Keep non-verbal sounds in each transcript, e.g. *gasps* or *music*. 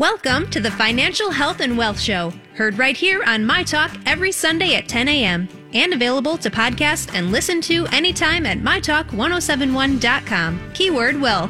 Welcome to the Financial Health and Wealth Show, heard right here on My Talk every Sunday at 10 a.m. and available to podcast and listen to anytime at mytalk1071.com. Keyword will.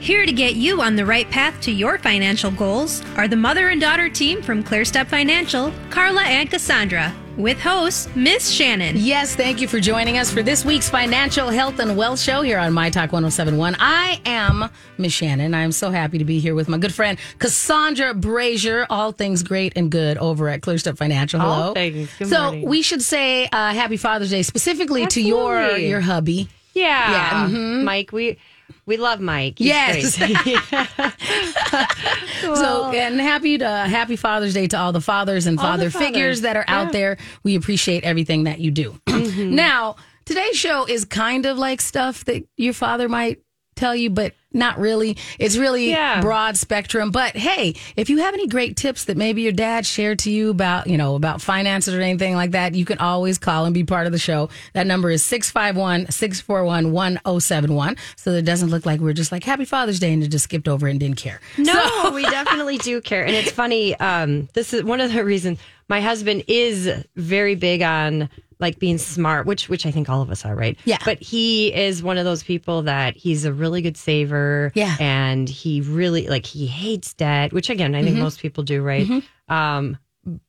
Here to get you on the right path to your financial goals are the mother and daughter team from ClearStep Financial, Carla and Cassandra, with host Miss Shannan. Yes, thank you for joining us for this week's Financial Health and Wealth Show here on My Talk 1071. I am Miss Shannan. I'm so happy to be here with my good friend Cassandra Brazier, all things great and good over at ClearStep Financial. Hello. All things. Good so morning. we should say uh, Happy Father's Day specifically to your your hubby. Yeah, Yeah, mhm. Mike. We we love Mike. He's Yes. great. *laughs* So and happy to, happy Father's Day to all the fathers and All father fathers. figures that are out there. We appreciate everything that you do. *clears throat* Mm-hmm. now, today's show is kind of like stuff that your father might tell you, but not really. It's really Yeah. broad spectrum. But hey, if you have any great tips that maybe your dad shared to you about, you know, about finances or anything like that, you can always call and be part of the show. That number is 651-641-1071. So that it doesn't look like we're just like happy Father's Day and it just skipped over and didn't care. no, we definitely do care, and it's funny. Um, this is one of the reasons my husband is very big on like being smart, which which I think all of us are, right? Yeah. But he is one of those people that he's a really good saver. Yeah. And he really like he hates debt, which again I think Mm-hmm. most people do, right? Um,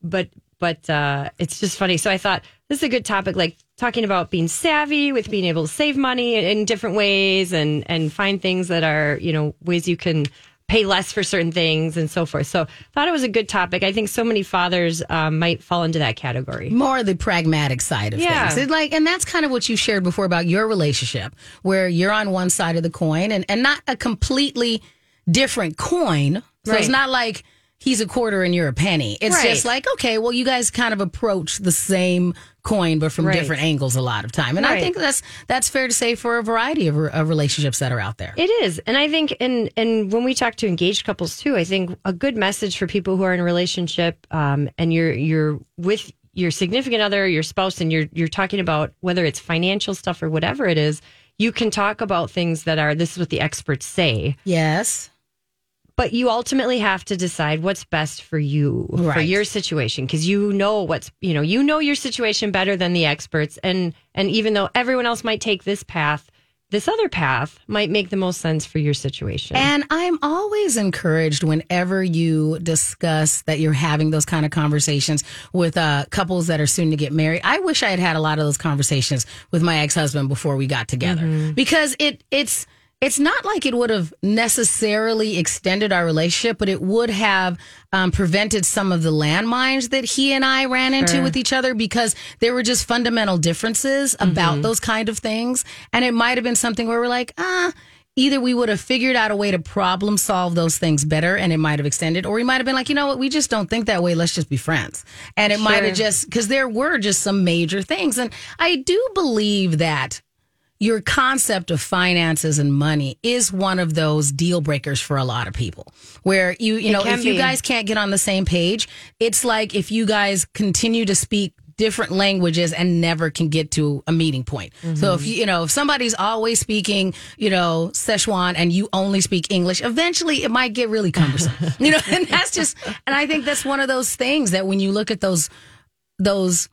but but uh, it's just funny. So I thought this is a good topic, like talking about being savvy with being able to save money in, in different ways and and find things that are you know ways you can pay less for certain things and so forth. So thought it was a good topic. I think so many fathers um, might fall into that category. more the pragmatic side of Yeah. things. It like, and that's kind of what you shared before about your relationship, where you're on one side of the coin and, and not a completely different coin. So it's not like he's a quarter and you're a penny. It's Right. just like, okay, well, you guys kind of approach the same coin, but from Right. different angles a lot of time. And I think that's that's fair to say for a variety of, of relationships that are out there. It is, and I think, and and when we talk to engaged couples too, I think a good message for people who are in a relationship, um, and you're you're with your significant other, your spouse, and you're you're talking about whether it's financial stuff or whatever it is. You can talk about things that are this is what the experts say, yes. But you ultimately have to decide what's best for you for your situation because you know what's you know you know your situation better than the experts. And and even though everyone else might take this path this other path might make the most sense for your situation. And I'm always encouraged whenever you discuss that you're having those kind of conversations with uh, couples that are soon to get married. I wish I had had a lot of those conversations with my ex husband before we got together. Because it it's it's not like it would have necessarily extended our relationship, but it would have um, prevented some of the landmines that he and I ran into with each other because there were just fundamental differences about those kind of things. And it might have been something where we're like, ah, either we would have figured out a way to problem solve those things better and it might have extended, or we might have been like, you know what, we just don't think that way. Let's just be friends. And it might have just, because there were just some major things. And I do believe that your concept of finances and money is one of those deal breakers for a lot of people where you you It know if you guys can't get on the same page it's like if you guys continue to speak different languages and never can get to a meeting point. So if mm-hmm. you you know if somebody's always speaking, you know, Szechuan and you only speak English, eventually it might get really cumbersome. *laughs* you know, *laughs* and that's just and I think that's one of those things that when you look at those those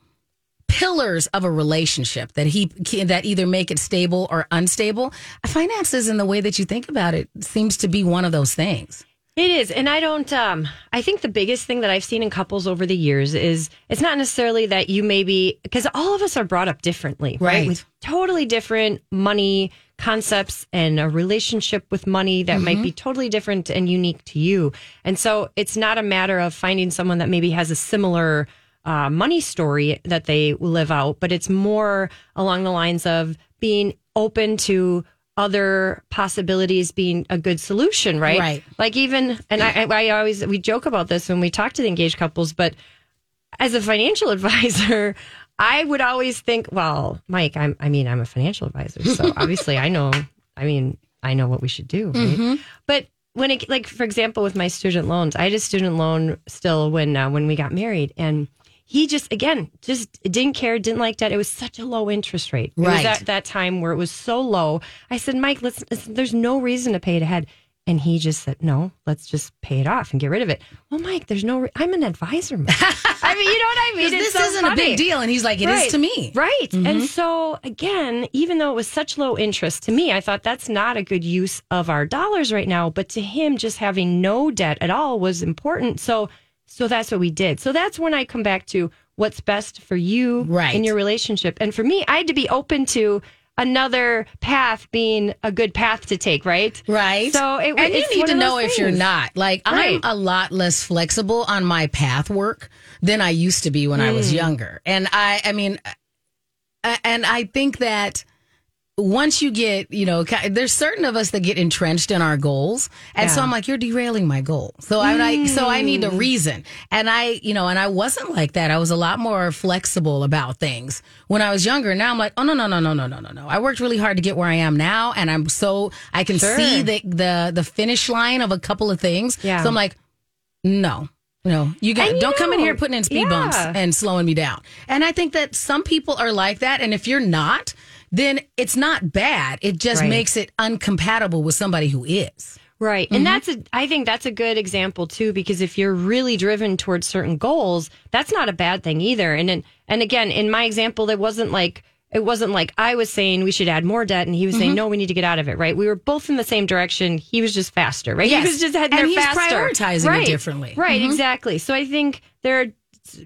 pillars of a relationship that he that either make it stable or unstable. Finances and the way that you think about it seems to be one of those things. It is. And I don't, um, I think the biggest thing that I've seen in couples over the years is it's not necessarily that you maybe, because all of us are brought up differently, right? Right. With totally different money concepts and a relationship with money that might be totally different and unique to you. And so it's not a matter of finding someone that maybe has a similar uh, money story that they live out, but it's more along the lines of being open to other possibilities being a good solution, right? Right. Like even, and I, I always we joke about this when we talk to the engaged couples, but as a financial *laughs* advisor, I would always think, well, Mike, I'm, I mean, I'm a financial advisor, so *laughs* obviously I know. I mean, I know what we should do, right? But when it, like, for example, with my student loans, I had a student loan still when uh, when we got married, and he just again just didn't care, didn't like debt. It was such a low interest rate. It Right. was at that time where it was so low. I said, Mike, let's. listen, There's no reason to pay it ahead. And he just said, no, let's just pay it off and get rid of it. Well, Mike, there's no, re- I'm an advisor. Mike. *laughs* I mean, you know what I mean? this so isn't a big deal. And he's like, "It is to me. Right. And mm-hmm. so, again, even though it was such low interest to me, I thought that's not a good use of our dollars right now. But to him, just having no debt at all was important. So, so that's what we did. So that's when I come back to what's best for you Right. in your relationship. And for me, I had to be open to another path being a good path to take, right? Right. So it, and you it's need one to know if you're not. Like Right. I'm a lot less flexible on my path work than I used to be when I Hmm. was younger. And I I mean and I think that once you get, you know, there's certain of us that get entrenched in our goals. And so I'm like, you're derailing my goal. So I, I so I need a mm. reason. And I, you know, and I wasn't like that. I was a lot more flexible about things when I was younger. Now I'm like, oh no, no, no, no, no, no, no, no. I worked really hard to get where I am now. And I'm so I can Sure. see the the the finish line of a couple of things. Yeah. So I'm like, no. No, you got you don't come in here putting in speed bumps and slowing me down. And I think that some people are like that. And if you're not, then it's not bad. It just Right. makes it uncompatible with somebody who is. Right. And mm-hmm. that's a I think that's a good example too because if you're really driven towards certain goals, that's not a bad thing either. And then, and again, in my example that wasn't like it wasn't like I was saying we should add more debt and he was saying mm-hmm. no, we need to get out of it, right? We were both in the same direction. He was just faster, right? Yes. He was just heading And there he's faster. prioritizing it right. differently. Right, mm-hmm. exactly. So I think there are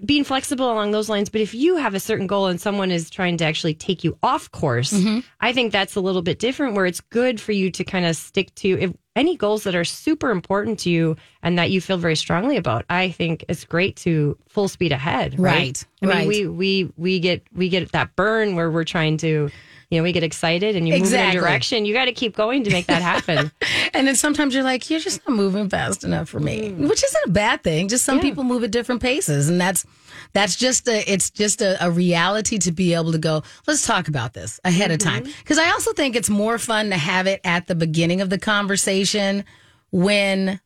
being flexible along those lines, but if you have a certain goal and someone is trying to actually take you off course, Mm-hmm. I think that's a little bit different where it's good for you to kind of stick to if any goals that are super important to you and that you feel very strongly about. I think it's great to full speed ahead, right? Right, I mean, right. we we we get we get that burn where we're trying to you know, we get excited and you move in a direction. You got to keep going to make that happen. *laughs* And then sometimes you're like, you're just not moving fast enough for me, mm. which isn't a bad thing. Just some Yeah. people move at different paces, and that's that's just a it's just a, a reality to be able to go. Let's talk about this ahead of time mm-hmm. because I also think it's more fun to have it at the beginning of the conversation when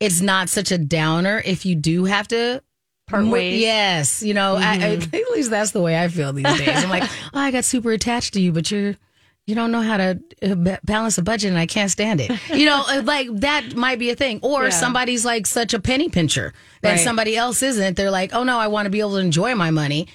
it's not such a downer. If you do have to. Part ways. Yes, you know, I, I, at least that's the way I feel these days. I'm like, *laughs* oh, I got super attached to you, but you're you don't know how to uh, balance a budget and I can't stand it. You know, uh, like that might be a thing. Or Yeah. somebody's like such a penny pincher that Right. somebody else isn't. They're like, oh no, I want to be able to enjoy my money.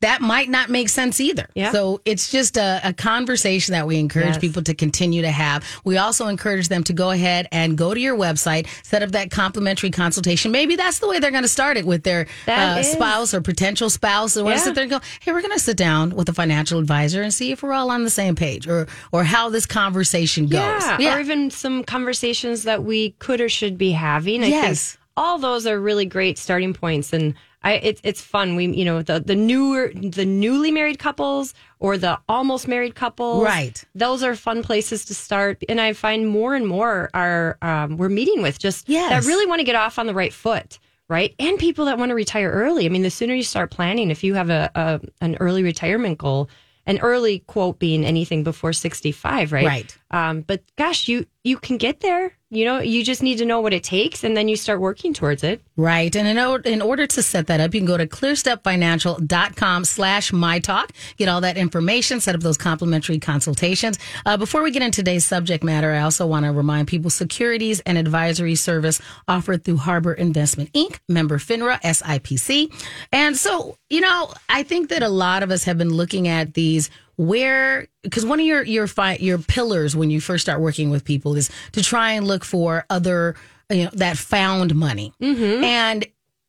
That might not make sense either. Yeah. So it's just a, a conversation that we encourage Yes. people to continue to have. We also encourage them to go ahead and go to your website, set up that complimentary consultation. Maybe that's the way they're going to start it with their uh, spouse or potential spouse. They want to Yeah. sit there and go, hey, we're going to sit down with a financial advisor and see if we're all on the same page or or how this conversation goes. Yeah, or even some conversations that we could or should be having. I Yes. think all those are really great starting points, and I it's it's fun. We you know the the newer the newly married couples or the almost married couples, Right. Those are fun places to start, and I find more and more are um, we're meeting with just Yes. that really want to get off on the right foot. Right. And people that want to retire early. I mean, the sooner you start planning, if you have a, a an early retirement goal, an early quote being anything before 65, right? Right. Um, but gosh, you you can get there. You know, you just need to know what it takes, and then you start working towards it. Right. And in, or- in order to set that up, you can go to clearstepfinancial.com slash mytalk, get all that information, set up those complimentary consultations. Uh, before we get into today's subject matter, I also want to remind people securities and advisory service offered through Harbor Investment Inc., member FINRA, SIPC. And so, you know, I think that a lot of us have been looking at these where because one of your your fi- your pillars when you first start working with people is to try and look for other you know that found money. Mm-hmm. And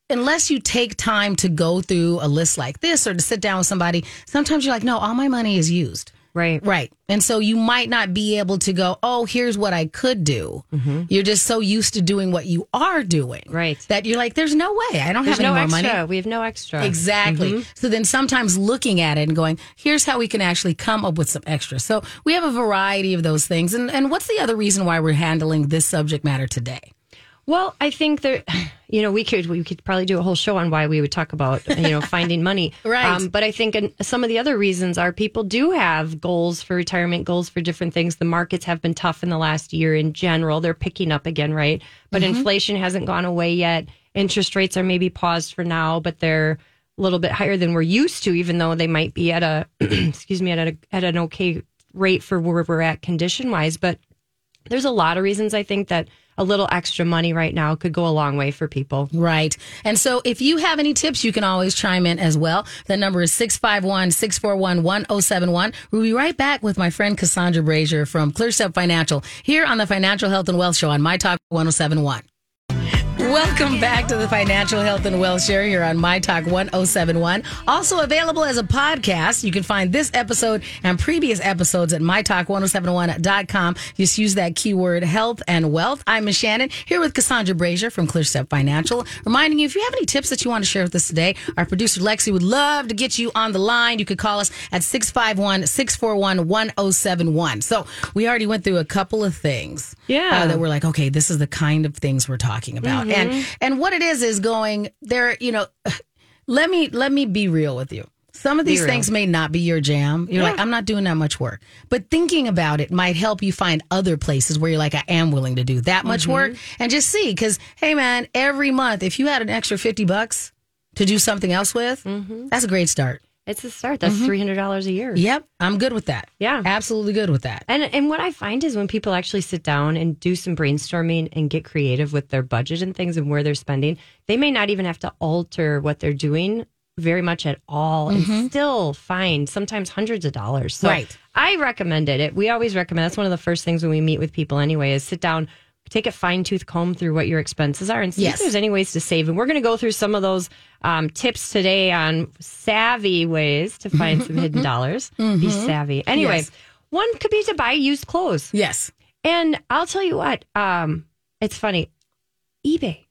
unless you take time to go through a list like this or to sit down with somebody sometimes you're like no all my money is used Right. right and so you might not be able to go oh here's what i could do mm-hmm. you're just so used to doing what you are doing Right. that you're like there's no way i don't There's have any no more extra. money We have no extra. Exactly. Mm-hmm. So then sometimes looking at it and going, here's how we can actually come up with some extra. So we have a variety of those things. And, and what's the other reason why we're handling this subject matter today? Well, I think that you know we could we could probably do a whole show on why we would talk about you know *laughs* finding money, *laughs* Um, Right. but I think some of the other reasons are people do have goals for retirement, goals for different things. The markets have been tough in the last year in general. They're picking up again, right? But inflation hasn't gone away yet. Interest rates are maybe paused for now, but they're a little bit higher than we're used to, even though they might be at a *clears throat* excuse me at a at an okay rate for where we're at condition wise, but there's a lot of reasons I think that a little extra money right now could go a long way for people. Right. And so if you have any tips, you can always chime in as well. The number is 651 641 1071. We'll be right back with my friend Cassandra Brazier from ClearStep Financial here on the Financial Health and Wealth Show on My Talk 1071. Welcome back to the Financial Health and Wealth Show here on My Talk 1071. Also available as a podcast. You can find this episode and previous episodes at mytalk1071.com. Just use that keyword health and wealth. I'm Miss Shannan here with Cassandra Brazier from ClearStep Financial. Reminding you, if you have any tips that you want to share with us today, our producer Lexi would love to get you on the line. You could call us at 651 641 1071. So we already went through a couple of things. Yeah. Uh, that we're like, okay, this is the kind of things we're talking about. And mm-hmm. and what it is is going there, you know, *sighs* let me let me be real with you. Some of these things may not be your jam. You're like, I'm not doing that much work. But thinking about it might help you find other places where you're like, I am willing to do that much mm-hmm. work and just see. Cause hey man, every month, if you had an extra 50 bucks to do something else with, mm-hmm. that's a great start. It's a start. That's mm-hmm. $300 a year. Yep. I'm good with that. Yeah. Absolutely good with that. And and what I find is when people actually sit down and do some brainstorming and get creative with their budget and things and where they're spending, they may not even have to alter what they're doing very much at all and mm-hmm. still find sometimes hundreds of dollars. So Right. I recommend it. it. We always recommend that's one of the first things when we meet with people anyway is sit down take a fine tooth comb through what your expenses are and see Yes. if there's any ways to save. And we're going to go through some of those um, tips today on savvy ways to find some *laughs* hidden dollars. Be savvy. Anyway, Yes. one could be to buy used clothes. Yes. And I'll tell you what, um, it's funny. eBay.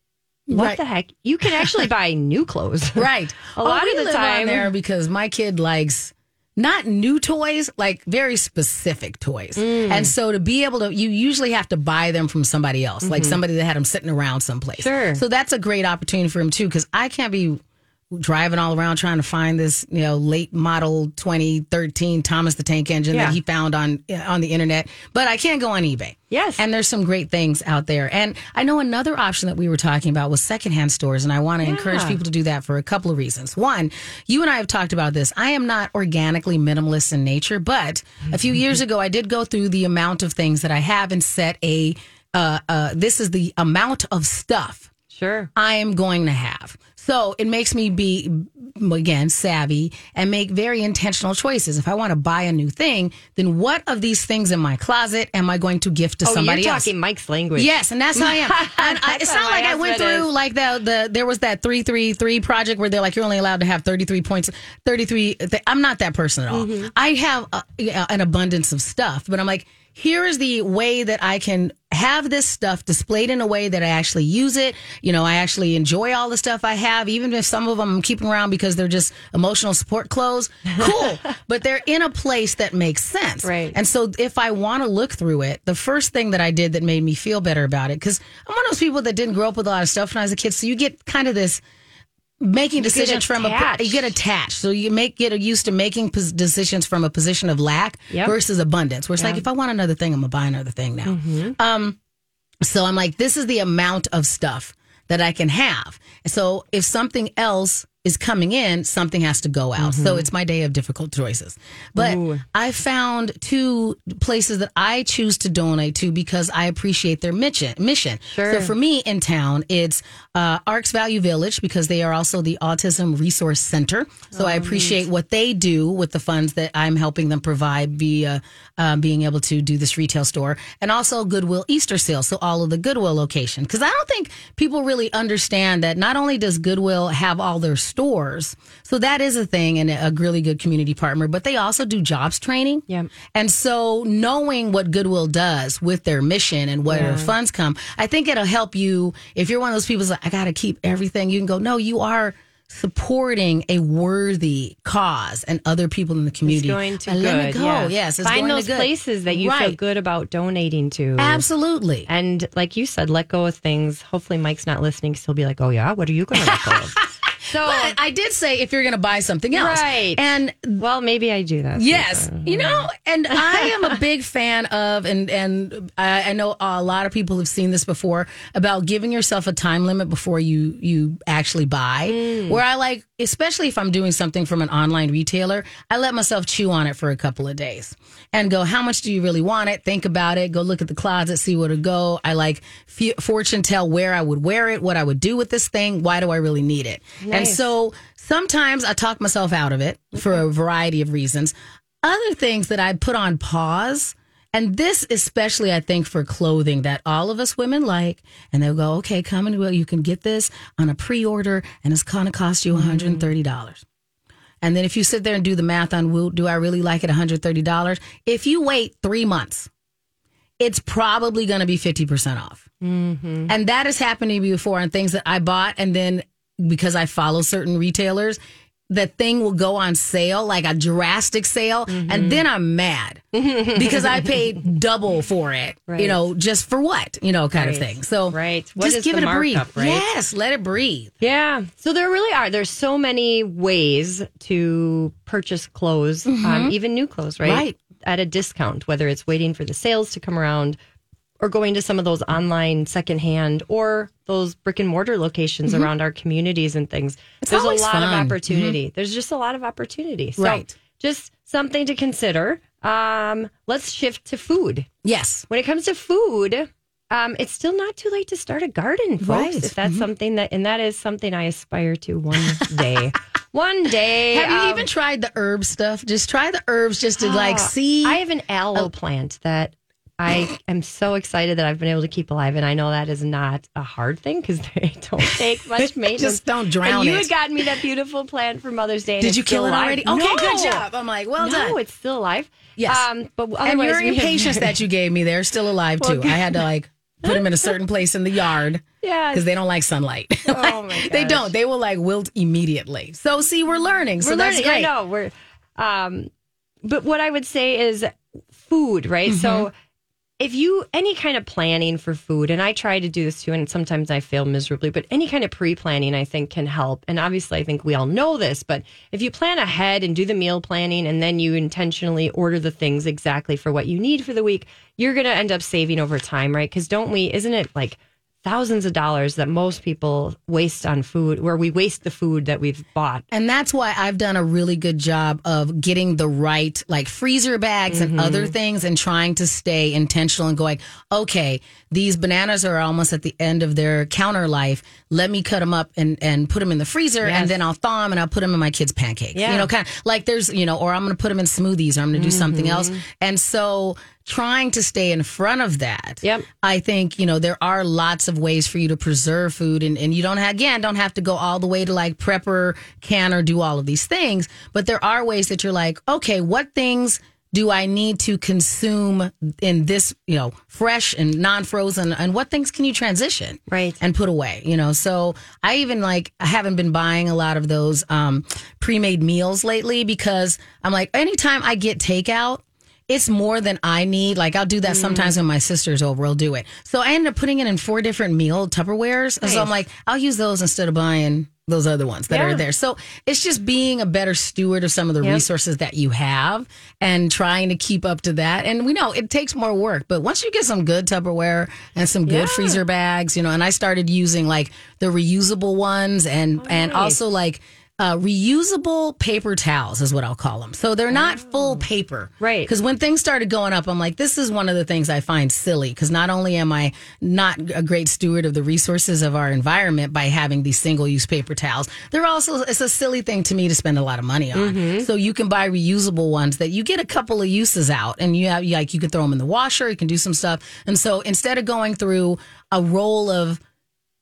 What Right. the heck? You can actually *laughs* buy new clothes. Right. *laughs* A lot we of the time- there because my kid likes not new toys, like very specific toys. Mm. And so to be able to, you usually have to buy them from somebody else, like somebody that had them sitting around someplace. Mm-hmm. Sure. So that's a great opportunity for him too, because I can't be driving all around trying to find this, you know, late model 2013 Thomas the Tank Engine Yeah. that he found on on the internet. But I can't go on eBay. Yes. And there's some great things out there. And I know another option that we were talking about was secondhand stores. And I want to encourage people to do that for a couple of reasons. One, you and I have talked about this. I am not organically minimalist in nature, but a few years ago, I did go through the amount of things that I have and set a, uh, uh, this is the amount of stuff Sure. I am going to have. So it makes me be, again, savvy and make very intentional choices. If I want to buy a new thing, then what of these things in my closet am I going to gift to Oh, somebody you're else? talking Mike's language. Yes, and that's how I am. *laughs* And I, it's not like I went through is. like the the there was that three three three project where they're like you're only allowed to have thirty three points, thirty three. I'm not that person at all. Mm-hmm. I have a, an abundance of stuff, but I'm like. Here is the way that I can have this stuff displayed in a way that I actually use it. You know, I actually enjoy all the stuff I have, even if some of them I'm keeping around because they're just emotional support clothes. Cool. *laughs* but they're in a place that makes sense. Right. And so if I want to look through it, the first thing that I did that made me feel better about it, because I'm one of those people that didn't grow up with a lot of stuff when I was a kid. So you get kind of this making decisions from a you get attached. So you make get used to making decisions from a position of lack Yep. versus abundance. Where it's like if I want another thing, I'm gonna buy another thing now. Um, so I'm like, this is the amount of stuff that I can have. So if something else is coming in, something has to go out. So it's my day of difficult choices. But I found two places that I choose to donate to because I appreciate their mission. Mission. Sure. So for me in town, it's uh, Arcs Value Village because they are also the Autism Resource Center. So I appreciate what they do with the funds that I'm helping them provide via uh, being able to do this retail store, and also Goodwill Easter Seals. So all of the Goodwill location, because I don't think people really understand that not only does Goodwill have all their stores, so that is a thing and a really good community partner, but they also do jobs training. Yep. And so knowing what Goodwill does with their mission and where their funds come, I think it'll help you if you're one of those people like, I got to keep everything. You can go, no, you are supporting a worthy cause and other people in the It's community. going to And good. let it go. yeah. Yes. It's Find going to those places that you feel good about donating to. Absolutely. And like you said, let go of things. Hopefully, Mike's not listening. 'cause he'll be like, "Oh yeah, what are you going to let go of?" *laughs* So but I did say if you're going to buy something else, Right. And well, maybe I do that. Yes, you know, and *laughs* I am a big fan of, and and I, I know a lot of people have seen this before about giving yourself a time limit before you you actually buy. Mm. Where I like, especially if I'm doing something from an online retailer, I let myself chew on it for a couple of days and go, how much do you really want it? Think about it. Go look at the closet, see where to go. I like fortune tell where I would wear it, what I would do with this thing. Why do I really need it? And so sometimes I talk myself out of it for a variety of reasons. Other things that I put on pause, and this especially I think for clothing that all of us women like, and they'll go, okay, come and well, you can get this on a pre-order, and it's going to cost you one hundred and thirty dollars. And then if you sit there and do the math on, will, do I really like it $130? If you wait three months, it's probably going to be 50% off. Mm-hmm. And that has happened to me before on things that I bought. And then because I follow certain retailers, the thing will go on sale, like a drastic sale. Mm-hmm. And then I'm mad *laughs* because I paid double for it, you know, just for what, you know, kind of thing. So Right. What just give it a breathe. right? Yes, let it breathe. Yeah. So there really are. There's so many ways to purchase clothes, um, even new clothes, right? Right. At a discount, whether it's waiting for the sales to come around or going to some of those online secondhand or those brick and mortar locations around our communities and things. There's a lot of fun. opportunity. There's just a lot of opportunity. So Right. just something to consider. Um, let's shift to food. Yes. When it comes to food, um, it's still not too late to start a garden, folks. Right. Mm-hmm. If that's something that, and that is something I aspire to one day. *laughs* one day. Have you um, even tried the herb stuff? Just try the herbs just to like see. I have an aloe plant that I am so excited that I've been able to keep alive, and I know that is not a hard thing because *laughs* they don't take much *laughs* maintenance. Just don't drown and you it. had gotten me that beautiful plant for Mother's Day. Did you kill it alive. already? Okay, good job. I'm like, well no, done. it's still alive. Yes. Um, but and your impatience that you gave me, they're still alive *laughs* too. I had to like put them in a certain place in the yard Yeah. because they don't like sunlight. Oh, my They don't. They will like wilt immediately. So see, we're learning. So we're that's learning. great. I know we're, um, but what I would say is food, right? Mm-hmm. So if you any kind of planning for food, and I try to do this too, and sometimes I fail miserably, but any kind of pre-planning I think can help. And obviously, I think we all know this, but if you plan ahead and do the meal planning, and then you intentionally order the things exactly for what you need for the week, you're going to end up saving over time, right? Because don't we? Isn't it like thousands of dollars that most people waste on food, where we waste the food that we've bought? And that's why I've done a really good job of getting the right like freezer bags and other Mm-hmm. things and trying to stay intentional and going, okay, these bananas are almost at the end of their counter life. Let me cut them up and, and put them in the freezer Yes. and then I'll thaw them and I'll put them in my kids' pancakes. Yeah. You know, kind of like there's, you know, or I'm going to put them in smoothies or I'm going to do something Mm-hmm. else. And so trying to stay in front of that. Yep. I think, you know, there are lots of ways for you to preserve food and, and you don't have, again, don't have to go all the way to like prepper, can, or do all of these things. But there are ways that you're like, okay, what things do I need to consume in this, you know, fresh and non-frozen and what things can you transition? Right. And put away, you know? So I even like, I haven't been buying a lot of those, um, pre-made meals lately because I'm like, anytime I get takeout, it's more than I need. Like I'll do that mm. sometimes when my sister's over. I'll do it. So I ended up putting it in four different meal Tupperwares. And So I'm like, I'll use those instead of buying those other ones that Yeah. are there. So it's just being a better steward of some of the Yep. resources that you have and trying to keep up to that. And we know it takes more work, but once you get some good Tupperware and some good Yeah. freezer bags, you know, and I started using like the reusable ones and and Oh, nice. also like uh, reusable paper towels is what I'll call them. So they're not full paper. Oh. Right. Because when things started going up, I'm like, this is one of the things I find silly. Because not only am I not a great steward of the resources of our environment by having these single use paper towels, they're also, it's a silly thing to me to spend a lot of money on. Mm-hmm. So you can buy reusable ones that you get a couple of uses out and you have, like, you can throw them in the washer, you can do some stuff. And so instead of going through a roll of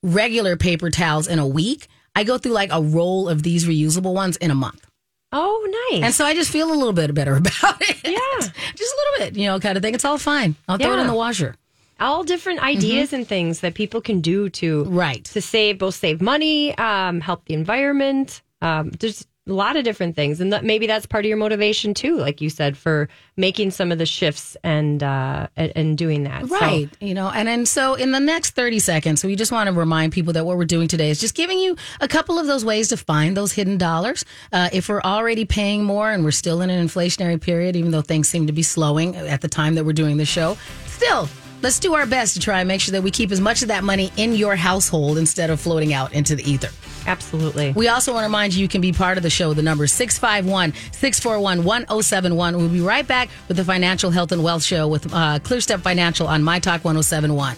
regular paper towels in a week, I go through like a roll of these reusable ones in a month. Oh, nice. And so I just feel a little bit better *laughs* about it. Yeah. just a little bit, you know, kind of thing. It's all fine. I'll throw it in the washer. all different ideas and things that people can do to Right. to save both save money, um, help the environment. Um, there's a lot of different things, and that maybe that's part of your motivation too, like you said, for making some of the shifts and uh, and, doing that. So- Right. You know, and and so in the next 30 seconds, we just want to remind people that what we're doing today is just giving you a couple of those ways to find those hidden dollars. Uh, if we're already paying more and we're still in an inflationary period, even though things seem to be slowing at the time that we're doing the show, still. Let's do our best to try and make sure that we keep as much of that money in your household instead of floating out into the ether. Absolutely. We also want to remind you you can be part of the show. The number is 651 641 1071. We'll be right back with the Financial Health and Wealth Show with uh, ClearStep Financial on My Talk 1071.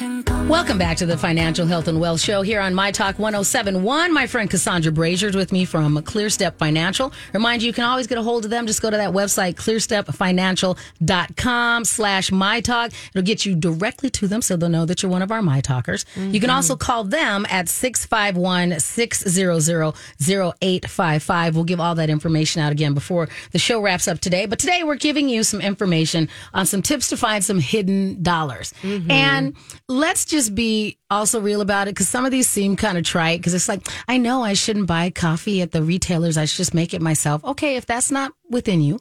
Welcome back to the Financial Health and Wealth Show here on My Talk 1071. My friend Cassandra Brazier is with me from ClearStep Financial. Remind you, you can always get a hold of them. Just go to that website, clearstepfinancial.com slash My Talk. It'll get you directly to them so they'll know that you're one of our My Talkers. You can mm-hmm. also call them at 651 600 0855. We'll give all that information out again before the show wraps up today. But today we're giving you some information on some tips to find some hidden dollars. Mm-hmm. And let's just be also real about it because some of these seem kind of trite because it's like, I know I shouldn't buy coffee at the retailers. I should just make it myself. Okay, if that's not within you,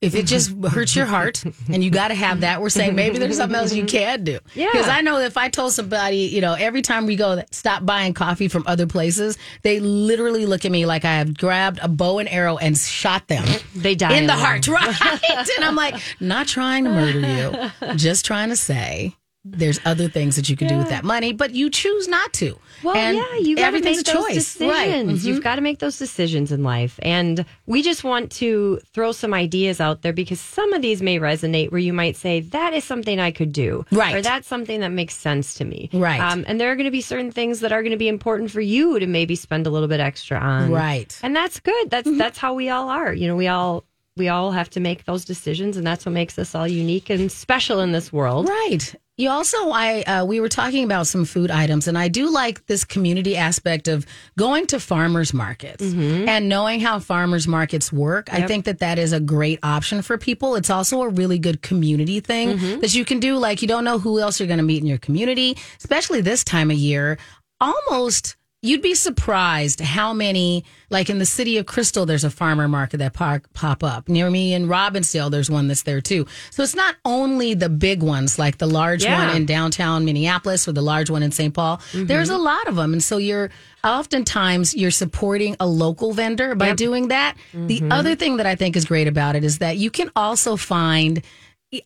if it just *laughs* hurts your heart and you got to have that, we're saying maybe there's something else you can do. Yeah. Because I know if I told somebody, you know, every time we go, stop buying coffee from other places, they literally look at me like I have grabbed a bow and arrow and shot them They die in the heart, right? *laughs* and I'm like, not trying to murder you, just trying to say there's other things that you can do with that money, but you choose not to. Well, and yeah, you got to everything's make a those choice, decisions. right? Mm-hmm. You've got to make those decisions in life, and we just want to throw some ideas out there because some of these may resonate. Where you might say that is something I could do, Right. Or that's something that makes sense to me, Right. Um, and there are going to be certain things that are going to be important for you to maybe spend a little bit extra on, Right. Mm-hmm. And that's good. That's that's how we all are. You know, we all. We all have to make those decisions, and that's what makes us all unique and special in this world. Right. You also, I uh, we were talking about some food items, and I do like this community aspect of going to farmers markets and knowing how farmers markets work. I think that that is a great option for people. It's also a really good community thing that you can do. Like you don't know who else you're going to meet in your community, especially this time of year. Almost. You'd be surprised how many, like in the city of Crystal, there's a farmer market that pop, pop up. Near me in Robbinsdale, there's one that's there too. So it's not only the big ones, like the large Yeah. one in downtown Minneapolis or the large one in St. Paul. Mm-hmm. There's a lot of them. And so you're oftentimes you're supporting a local vendor by doing that. The mm-hmm. other thing that I think is great about it is that you can also find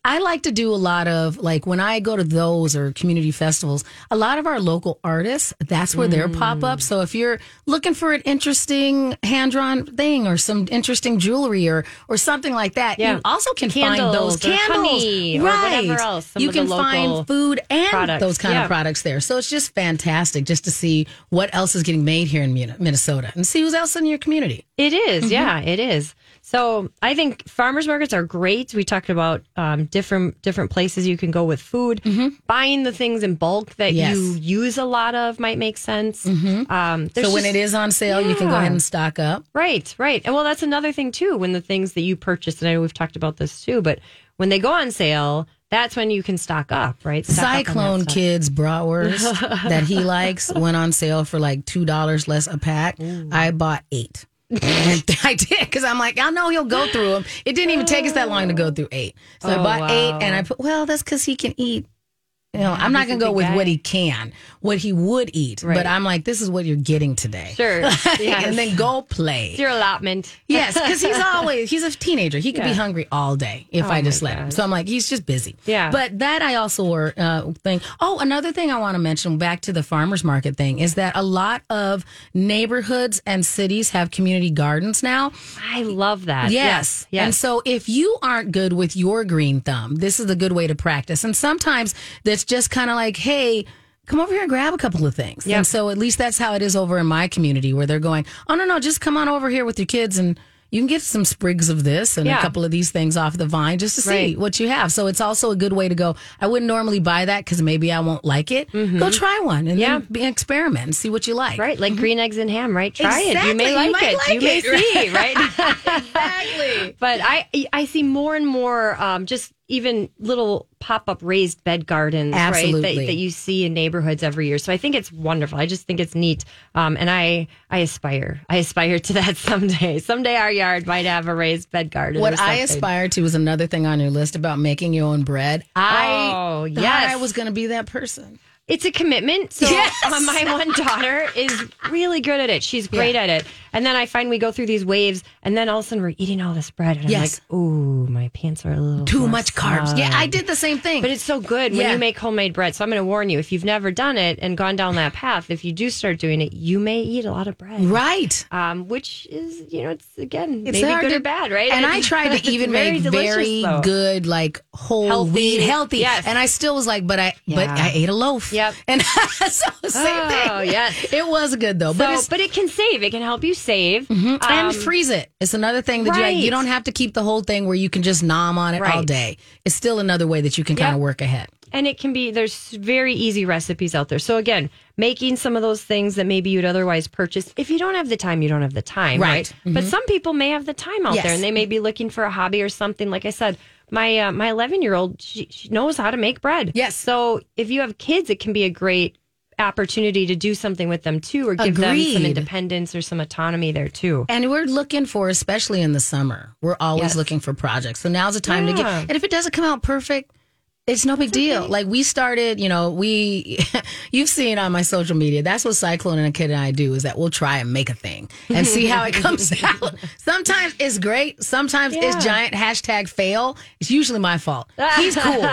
I like to do a lot of like when I go to those or community festivals, a lot of our local artists, that's where their pop up. So if you're looking for an interesting hand drawn thing or some interesting jewelry or or something like that, Yeah. you also can Candles find those candles. right. whatever else, some you can find food and products. those kind Yeah. of products there. So it's just fantastic just to see what else is getting made here in Minnesota and see who's else in your community. It is, Mm-hmm. yeah, it is. So I think farmers markets are great. We talked about um, different different places you can go with food. Buying the things in bulk that Mm-hmm. Yes. you use a lot of might make sense. Um, there's So when it is on sale, you can go ahead and stock up. Right, right. And well, that's another thing too. When the things that you purchase, and I know we've talked about this too, but when they go on sale, that's when you can stock up, right? Stock up Cyclone stuff. Kids bratwurst *laughs* that he likes went on sale for like two dollars less a pack. I bought eight. *laughs* I did because I'm like, I know he'll go through them. It didn't even take us that long to go through eight. So I Oh, bought eight, and I oh, put well, that's because he can eat. You know, I'm not gonna go with guy. what he can, what he would eat, Right. but I'm like, this is what you're getting today. Sure. *laughs* Yes. and then go play. It's your allotment. Yes, because he's *laughs* always he's a teenager. He could be hungry all day if Oh I just let him. So I'm like, he's just busy. Yeah. But that I also were uh, think. Oh, another thing I want to mention back to the farmers market thing is that a lot of neighborhoods and cities have community gardens now. I love that. Yes. Yes. And so if you aren't good with your green thumb, this is a good way to practice. And sometimes that's just kind of like, hey, come over here and grab a couple of things. Yep. And so at least that's how it is over in my community where they're going, oh, no, no, just come on over here with your kids and you can get some sprigs of this and a couple of these things off the vine just to see Right. what you have. So it's also a good way to go. I wouldn't normally buy that because maybe I won't like it. Go try one and Mm-hmm. Yeah. then experiment and see what you like. Right, like green eggs and ham, right? Try it. You may like might it. like you may see, right? *laughs* Exactly. *laughs* but I I see more and more um, just even little pop up raised bed gardens, right? That, that you see in neighborhoods every year. So I think it's wonderful. I just think it's neat. Um, and I, I aspire, I aspire to that *laughs* someday. Someday our yard might have a raised bed garden. or What I aspire to is another thing on your list about making your own bread. I Oh, thought yes. I was going to be that person. It's a commitment. So Yes. *laughs* uh, my one daughter is really good at it. She's great Yeah. at it. And then I find we go through these waves, and then all of a sudden we're eating all this bread, and I'm Yes. like, ooh, my pants are a little Too much carbs. Yeah, I did the same thing. But it's so good when you make homemade bread. So I'm going to warn you: if you've never done it and gone down that path, if you do start doing it, you may eat a lot of bread. right. Um, which is, you know, it's again It's maybe hard good to- or bad, right? And I tried to *laughs* even very make very though. good, like whole Healthy. wheat, healthy. Yes. And I still was like, but I, but I ate a loaf. Yep. *laughs* And so same Oh, thing. yes. It was good though. So, But but it can save. It can help you save. Um, and freeze it. It's another thing that you, right. you don't have to keep the whole thing where you can just nom on it all day. It's still another way that you can kind of work ahead. and it can be there's very easy recipes out there so again making some of those things that maybe you'd otherwise purchase if you don't have the time you don't have the time Right. right, but some people may have the time out Yes. there and they may be looking for a hobby or something like i said my uh, my 11 year old she, she knows how to make bread Yes. so if you have kids it can be a great opportunity to do something with them too or give them some independence or some autonomy there too And we're looking for, especially in the summer, we're always Yes. looking for projects. So now's the time to Yeah. get. And if it doesn't come out perfect, it's no big deal. Like we started, you know, we, *laughs* you've seen on my social media. That's what Cyclone and a kid and I do is that we'll try and make a thing and see how it *laughs* comes *laughs* out. Sometimes it's great. Sometimes Yeah. it's giant hashtag fail. It's usually my fault. He's cool.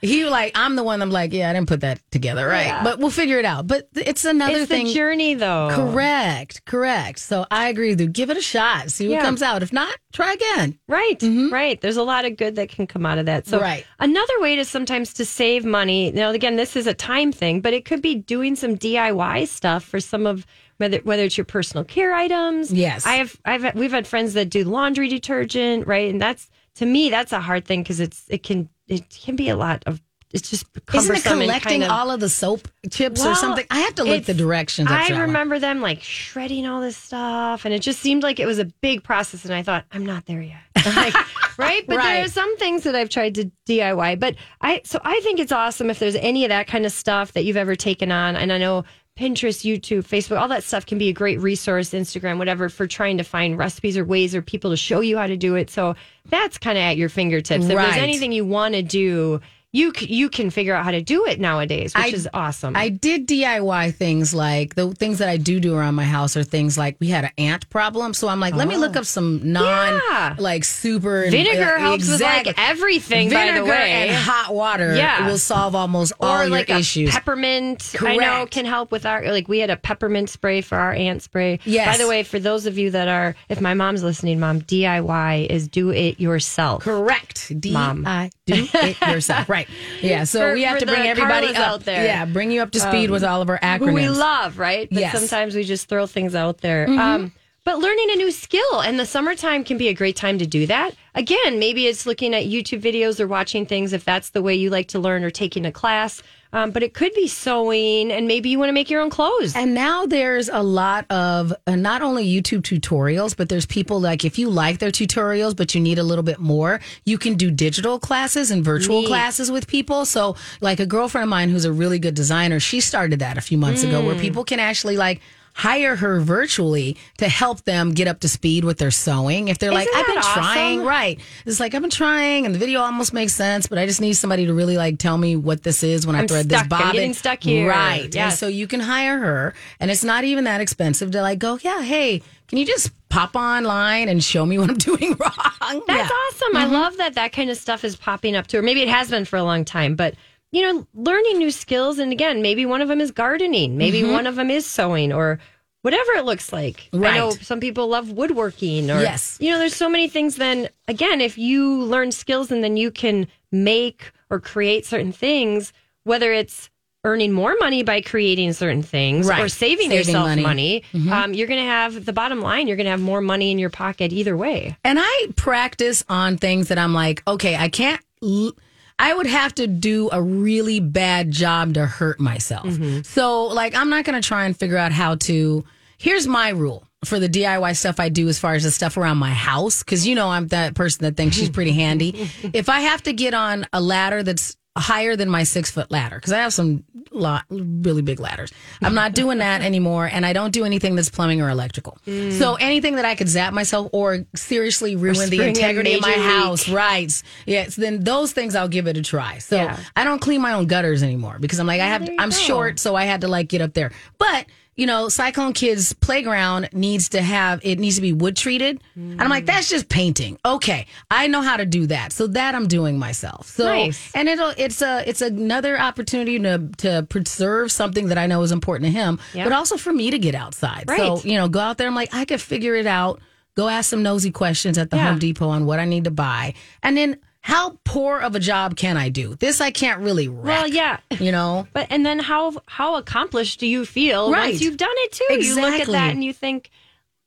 he like, I'm the one. I'm like, yeah, I didn't put that together. Right. But we'll figure it out. But it's another it's thing. the journey though Correct, correct. So I agree with you. Give it a shot. See what Yeah. comes out. If not, try again. Right, right. There's a lot of good that can come out of that. So, Mm-hmm. Right. another way to sometimes to save money. Now, again, this is a time thing, but it could be doing some DIY stuff for some of whether whether it's your personal care items. Yes. I have. I've we've had friends that do laundry detergent, right? And that's to me that's a hard thing because it's it can it can be a lot of it's just Isn't it collecting kind of, all of the soap chips or something? I have to look the directions. I remember them like shredding all this stuff, and it just seemed like it was a big process. And I thought, I'm not there yet, *laughs* like, *laughs* right? But there are some things that I've tried to DIY. But I, so I think it's awesome if there's any of that kind of stuff that you've ever taken on. And I know Pinterest, YouTube, Facebook, all that stuff can be a great resource, Instagram, whatever, for trying to find recipes or ways or people to show you how to do it. So that's kind of at your fingertips. If Right. there's anything you want to do. You, you can figure out how to do it nowadays, which I- is awesome. I did DIY things like the things that I do do around my house are things like we had an ant problem. So I'm like, let me look up some non Oh. Yeah. like super Vinegar uh, helps with like everything, by the way. and hot water Yeah. will solve almost all or your like a issues. peppermint. I know can help with our like we had a peppermint spray for our ant spray. Yes. By the way, for those of you that are, if my mom's listening, mom, DIY is do it yourself. Correct. D Mom. I do it yourself. Right. *laughs* Yeah. So For- we have to bring everybody up out there. Yeah, bring you up to speed with all of our acronyms. Who we love, right? But Yes. Mm-hmm. sometimes we just throw things out there. Um, but learning a new skill and the summertime can be a great time to do that. Again, maybe it's looking at YouTube videos or watching things if that's the way you like to learn or taking a class. Um, but it could be sewing and maybe you want to make your own clothes. And now there's a lot of uh, not only YouTube tutorials, but there's people like if you like their tutorials, but you need a little bit more, you can do digital classes and virtual Neat. classes with people. So, like a girlfriend of mine who's a really good designer, she started that a few months ago Mm. where people can actually like hire her virtually to help them get up to speed with their sewing. If they're like, Isn't I've been awesome? trying, right. It's like, I've been trying and the video almost makes sense, but I just need somebody to really like tell me what this is when I I'm thread stuck. this I'm bobbin. getting stuck here. Right. Yes. so you can hire her and it's not even that expensive to like go, yeah, hey, can you just pop online and show me what I'm *laughs* doing wrong? That's yeah. awesome. Mm-hmm. I love that that kind of stuff is popping up too. Or maybe it has been for a long time, but you know, learning new skills. And again, maybe one of them is gardening. Maybe one of them is sewing or whatever it looks like. I know Mm-hmm. Right. some people love woodworking or, Yes. you know, there's so many things. Then again, if you learn skills and then you can make or create certain things, whether it's earning more money by creating certain things or saving, Saving yourself money. Mm-hmm. um, you're going to have the bottom line, you're going to have more money in your pocket either way. And I practice on things that I'm like, okay, I can't. l- I would have to do a really bad job to hurt myself. Mm-hmm. So, like, I'm not going to try and figure out how to, here's my rule for the DIY stuff I do as far as the stuff around my house. Cause you know, I'm that person that thinks she's pretty handy. *laughs* if I have to get on a ladder that's higher than my six foot ladder, because I have some lot, really big ladders, I'm not doing that anymore. And I don't do anything that's plumbing or electrical. So anything that I could zap myself or seriously ruin the integrity of my major house, right? Yes. Then those things I'll give it a try. So Yeah. I don't clean my own gutters anymore because I'm like, I have, I'm go. short so I had to like get up there. But you know, Cyclone Kids playground needs to have it needs to be wood treated, and I'm like, mm. that's just painting. Okay, I know how to do that, so that I'm doing myself. So, Nice. and it'll it's a it's another opportunity to to preserve something that I know is important to him, Yeah. but also for me to get outside. Right. So you know, go out there. I'm like, I could figure it out. Go ask some nosy questions at the Yeah. Home Depot on what I need to buy, and then. How poor of a job can I do? This I can't really wreck. Well, yeah. You know? *laughs* But and then how how accomplished do you feel Right. once you've done it too? You look at that and you think,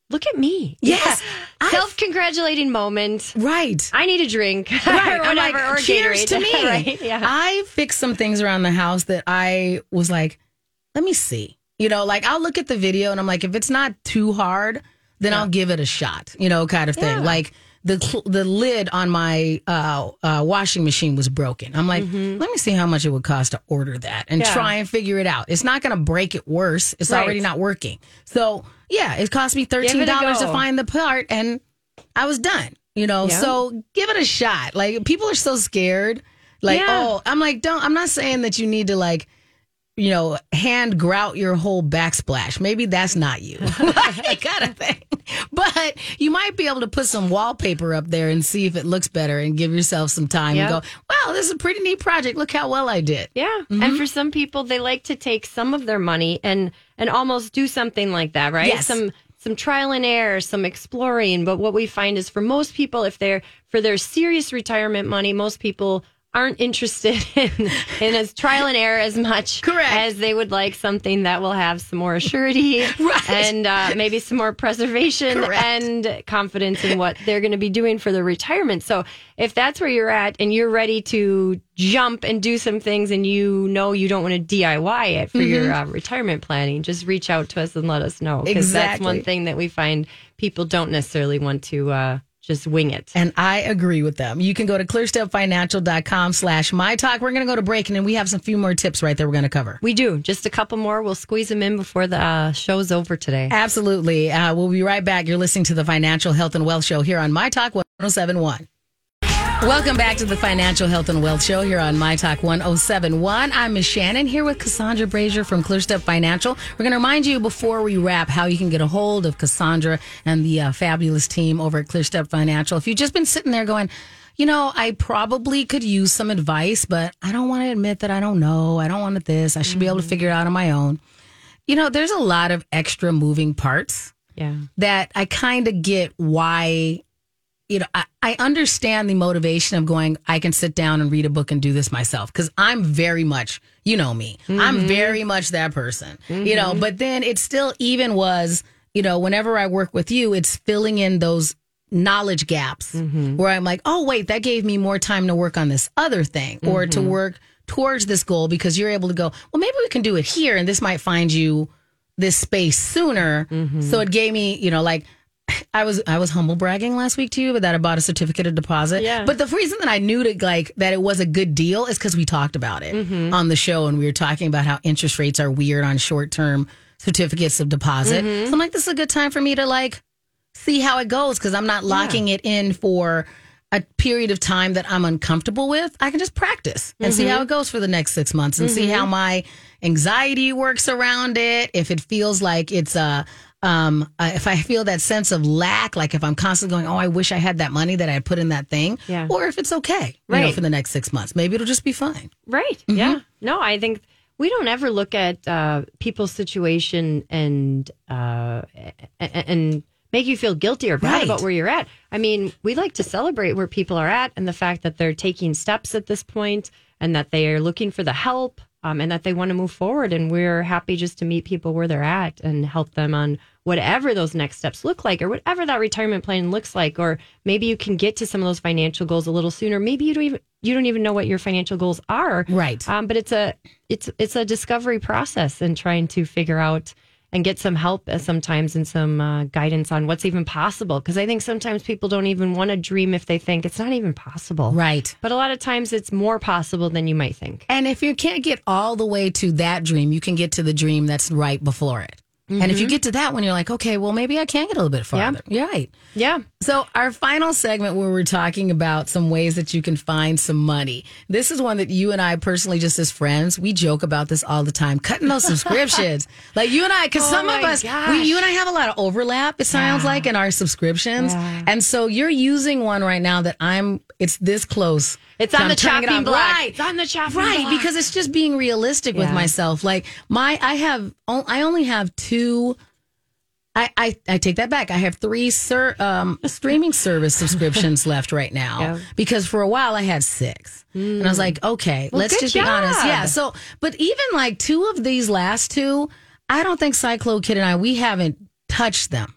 look at me. Yes. I've- Self congratulating moment. Right. I need a drink. *laughs* Right. or I'm whatever. like, or cheers Gatorade. to me. *laughs* right. Yeah. I fixed some things around the house that I was like, let me see. You know, like I'll look at the video and I'm like, if it's not too hard, then I'll give it a shot. You know, kind of thing. Yeah. Like the the lid on my uh, uh, washing machine was broken. I'm like, let me see how much it would cost to order that and Mm-hmm. Yeah. try and figure it out. It's not going to break it worse. It's Right. already not working. So yeah, it cost me thirteen dollars to find the part, and I was done. You know, Yeah. so give it a shot. Like people are so scared. Like, Yeah. oh, I'm like, don't. I'm not saying that you need to like, you know, hand grout your whole backsplash. Maybe that's not you, *laughs* like, kind of thing. But you might be able to put some wallpaper up there and see if it looks better, and give yourself some time Yep. and go, wow, this is a pretty neat project. Look how well I did. Yeah. Mm-hmm. And for some people they like to take some of their money and and almost do something like that, right? Yes. Some some trial and error, some exploring, but what we find is for most people if they're for their serious retirement money, most people aren't interested *laughs* in in as trial and error as much Correct. as they would like something that will have some more surety *laughs* Right. and uh, maybe some more preservation Correct. and confidence in what they're going to be doing for their retirement. So if that's where you're at and you're ready to jump and do some things and you know you don't want to DIY it for your Mm-hmm. uh, retirement planning, just reach out to us and let us know. Because that's one thing that we find people don't necessarily want to uh, just wing it. And I agree with them. You can go to clearstepfinancial.com slash my talk. We're going to go to break and then we have some few more tips right there we're going to cover. We do. Just a couple more. We'll squeeze them in before the uh, show's over today. Absolutely. Uh, we'll be right back. You're listening to the Financial Health and Wealth Show here on My Talk 1071. Welcome back to the Financial Health and Wealth Show here on My Talk 1071. I'm Miss Shannan here with Cassandra Brazier from ClearStep Financial. We're going to remind you before we wrap how you can get a hold of Cassandra and the uh, fabulous team over at ClearStep Financial. If you've just been sitting there going, you know, I probably could use some advice, but I don't want to admit that I don't know. I don't want this. I should be able to figure it out on my own. You know, there's a lot of extra moving parts Yeah. that I kind of get why, you know, I, I understand the motivation of going, I can sit down and read a book and do this myself. Cause I'm very much, you know me, I'm mm-hmm. very much that person, you know, mm-hmm. but then it still even was, you know, whenever I work with you, it's filling in those knowledge gaps mm-hmm. where I'm like, oh, wait, that gave me more time to work on this other thing or to work towards this goal because you're able to go, well, maybe we can do it here and this might find you this space sooner. So it gave me, you know, like I was I was humble bragging last week to you, but that I bought a certificate of deposit. Yeah. But the reason that I knew to like that it was a good deal is because we talked about it mm-hmm. on the show and we were talking about how interest rates are weird on short term certificates of deposit. Mm-hmm. So I'm like, this is a good time for me to like see how it goes because I'm not locking it in for a period of time that I'm uncomfortable with. I can just practice and see how mm-hmm. it goes for the next six months and see how my anxiety works around it. If it feels like it's a, um, uh, if I feel that sense of lack, like if I'm constantly going, oh, I wish I had that money that I put in that thing, Yeah. or if it's okay, you know, Right. for the next six months, maybe it'll just be fine. Right. Yeah. No, I think we don't ever look at uh, people's situation and uh, and make you feel guilty or bad Right. about where you're at. I mean, we like to celebrate where people are at and the fact that they're taking steps at this point and that they are looking for the help um, and that they want to move forward. And we're happy just to meet people where they're at and help them on whatever those next steps look like or whatever that retirement plan looks like. Or maybe you can get to some of those financial goals a little sooner. Maybe you don't even you don't even know what your financial goals are. Right. Um, but it's a it's it's a discovery process and trying to figure out and get some help uh, sometimes and some uh, guidance on what's even possible. Because I think sometimes people don't even want to dream if they think it's not even possible. Right. But a lot of times it's more possible than you might think. And if you can't get all the way to that dream, you can get to the dream that's right before it. And if you mm-hmm. get to that one, you're like, okay, well, maybe I can get a little bit farther. You're right. Yeah. So, our final segment where we're talking about some ways that you can find some money. This is one that you and I personally, just as friends, we joke about this all the time. Cutting those *laughs* subscriptions, like you and I, because Oh some of us, we, you and I have a lot of overlap. It sounds like in our subscriptions, Yeah. and so you're using one right now that I'm. It's this close. It's So on I'm the chopping on. block. Right. It's on the chopping right block. because it's just being realistic with myself. Like my, I have, I only have two. I, I, I take that back. I have three ser, um, *laughs* streaming service subscriptions left right now Yeah. because for a while I had six. And I was like, okay, let's good just be honest. Yeah. So, but even like two of these last two, I don't think Cyclo Kid and I, we haven't touched them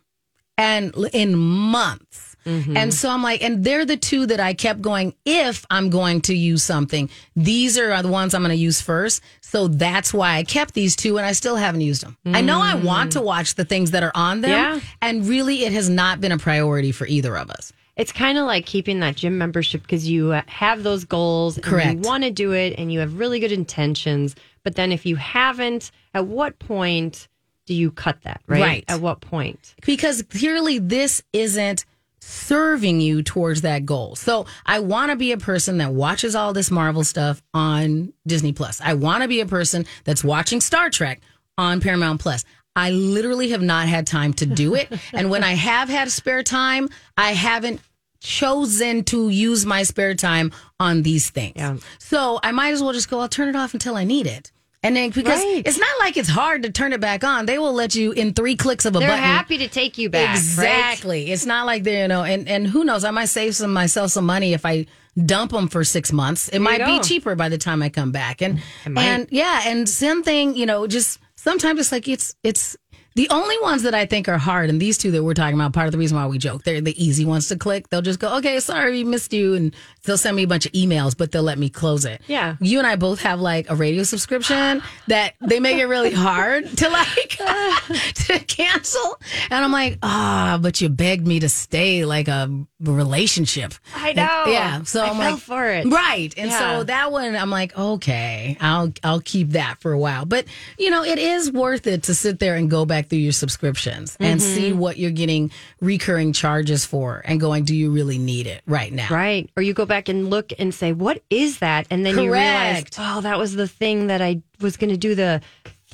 and in months. And so I'm like, and they're the two that I kept going. If I'm going to use something, these are the ones I'm going to use first. So that's why I kept these two and I still haven't used them. I know I want to watch the things that are on them. Yeah. And really, it has not been a priority for either of us. It's kind of like keeping that gym membership because you uh, have those goals and Correct. you want to do it and you have really good intentions. But then if you haven't, at what point do you cut that, right? Right. At what point? because clearly this isn't serving you towards that goal. So I want to be a person that watches all this Marvel stuff on Disney Plus. I want to be a person that's watching Star Trek on Paramount Plus. I literally have not had time to do it. *laughs* and when I have had spare time, I haven't chosen to use my spare time on these things. Yeah. So I might as well just go, I'll turn it off until I need it. And then because Right. it's not like it's hard to turn it back on. They will let you in three clicks of a button. They're happy to take you back. right? Exactly. It's not like they're, you know, and, and who knows, I might save some myself some money if I dump them for six months. It might be cheaper by the time I come back. And, and yeah, and same thing, you know, just sometimes it's like it's, it's, the only ones that I think are hard, and these two that we're talking about, part of the reason why we joke, they're the easy ones to click. They'll just go, okay, sorry, we missed you. And they'll send me a bunch of emails, but they'll let me close it. Yeah. You and I both have like a radio subscription *gasps* that they make it really hard to like *laughs* *laughs* to cancel. And I'm like, ah, but you begged me to stay like a relationship. I know. And- yeah. So I I'm fell like, for it. Right. And Yeah. so that one, I'm like, okay, I'll I'll keep that for a while. But you know, it is worth it to sit there and go back through your subscriptions and Mm-hmm. see what you're getting recurring charges for, and going, do you really need it right now? Right. Or you go back and look and say, what is that? And then you realize, oh, that was the thing that I was going to do the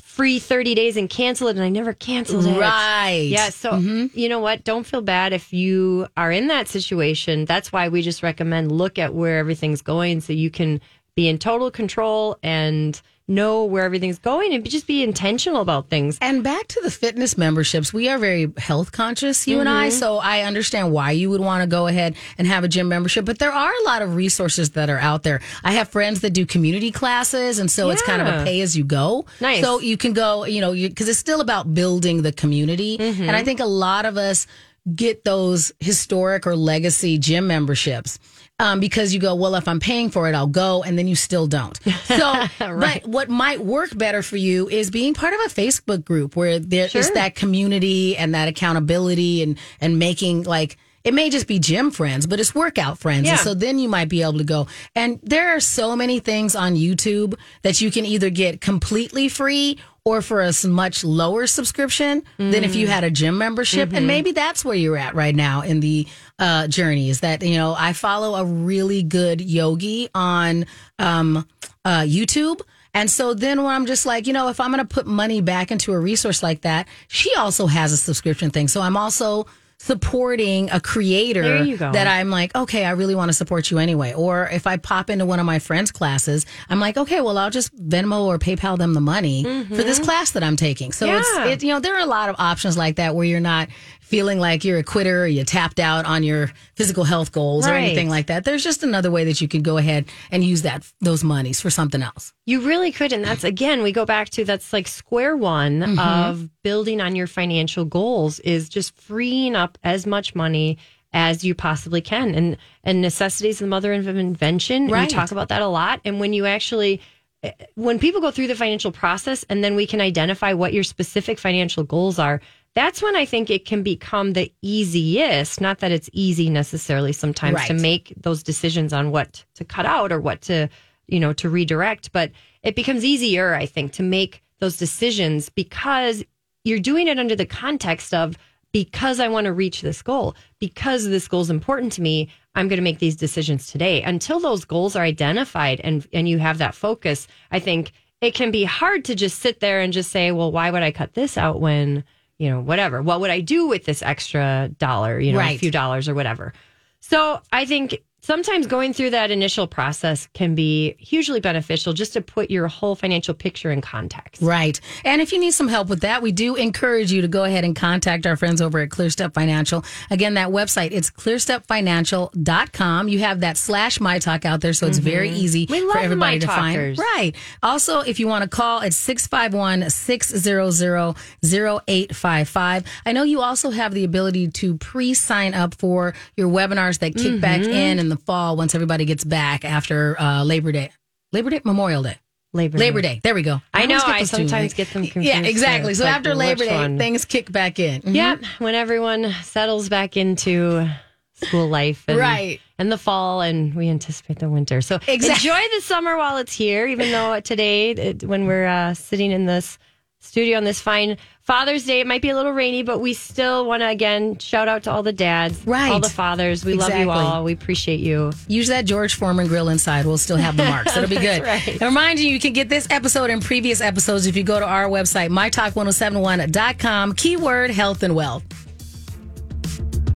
free 30 days and cancel it. And I never canceled it. Right. Yeah. So, mm-hmm. you know what? Don't feel bad if you are in that situation. That's why we just recommend look at where everything's going so you can be in total control and know where everything's going and just be intentional about things. And back to the fitness memberships, we are very health conscious, you and Mm-hmm. I. So I understand why you would want to go ahead and have a gym membership, but there are a lot of resources that are out there. I have friends that do community classes, and so it's kind of a pay as you go. Nice. So you can go, you know, because it's still about building the community. Mm-hmm. And I think a lot of us get those historic or legacy gym memberships. Um, because you go, well, if I'm paying for it, I'll go, and then you still don't. *laughs* So, but what might work better for you is being part of a Facebook group where there is Sure. that community and that accountability and and making like it may just be gym friends, but it's workout friends. Yeah. And so then you might be able to go. And there are so many things on YouTube that you can either get completely free or for a much lower subscription than if you Mm. had a gym membership. Mm-hmm. And maybe that's where you're at right now in the uh, journey is that, you know, I follow a really good yogi on um, uh, YouTube. And so then when I'm just like, you know, if I'm going to put money back into a resource like that, she also has a subscription thing. So I'm also supporting a creator There you go. that I'm like, okay, I really want to support you anyway. Or if I pop into one of my friends' classes, I'm like, okay, well, I'll just Venmo or PayPal them the money for this class that I'm taking. So Yeah. it's, it, you know, there are a lot of options like that where you're not feeling like you're a quitter or you tapped out on your physical health goals or anything like that. There's just another way that you could go ahead and use that those monies for something else. You really could. And that's, again, we go back to that's like square one Mm-hmm. of building on your financial goals is just freeing up as much money as you possibly can. And, and necessity is the mother of invention. And Right. We talk about that a lot. And when you actually eh, when people go through the financial process and then we can identify what your specific financial goals are, that's when I think it can become the easiest. Not that it's easy necessarily sometimes Right. to make those decisions on what to cut out or what to, you know, to redirect, but it becomes easier, I think, to make those decisions because you're doing it under the context of because I want to reach this goal, because this goal is important to me, I'm going to make these decisions today. Until those goals are identified and and you have that focus, I think it can be hard to just sit there and just say, well, why would I cut this out when, you know, whatever. What would I do with this extra dollar, you know, a few dollars or whatever. So, I think sometimes going through that initial process can be hugely beneficial just to put your whole financial picture in context. Right. And if you need some help with that, we do encourage you to go ahead and contact our friends over at ClearStep Financial. Again, that website, it's clearstepfinancial.com. You have that slash my talk out there, so it's very easy Mm-hmm. For everybody My to find. Right. Also, if you want to call, it's 651 600 0855. I know you also have the ability to pre sign up for your webinars that kick back Mm-hmm. in in the fall once everybody gets back after uh, Labor Day. Labor Day? Memorial Day. Labor Labor Day. There we go. I know, I those two. sometimes get them confused, Yeah, exactly. So after Labor Day, one? things kick back in. Mhm. Yep, when everyone settles back into school life and, Right. and the fall and we anticipate the winter. So Exactly. enjoy the summer while it's here, even though today, it, when we're uh, sitting in this studio on this fine Father's Day, it might be a little rainy, but we still want to again shout out to all the dads, Right. all the fathers. We love you all. We appreciate you. Use that George Foreman grill inside. We'll still have the *laughs* marks. It'll be good. Right. And remind you, you can get this episode and previous episodes if you go to our website, mytalk1071.com, keyword health and wealth.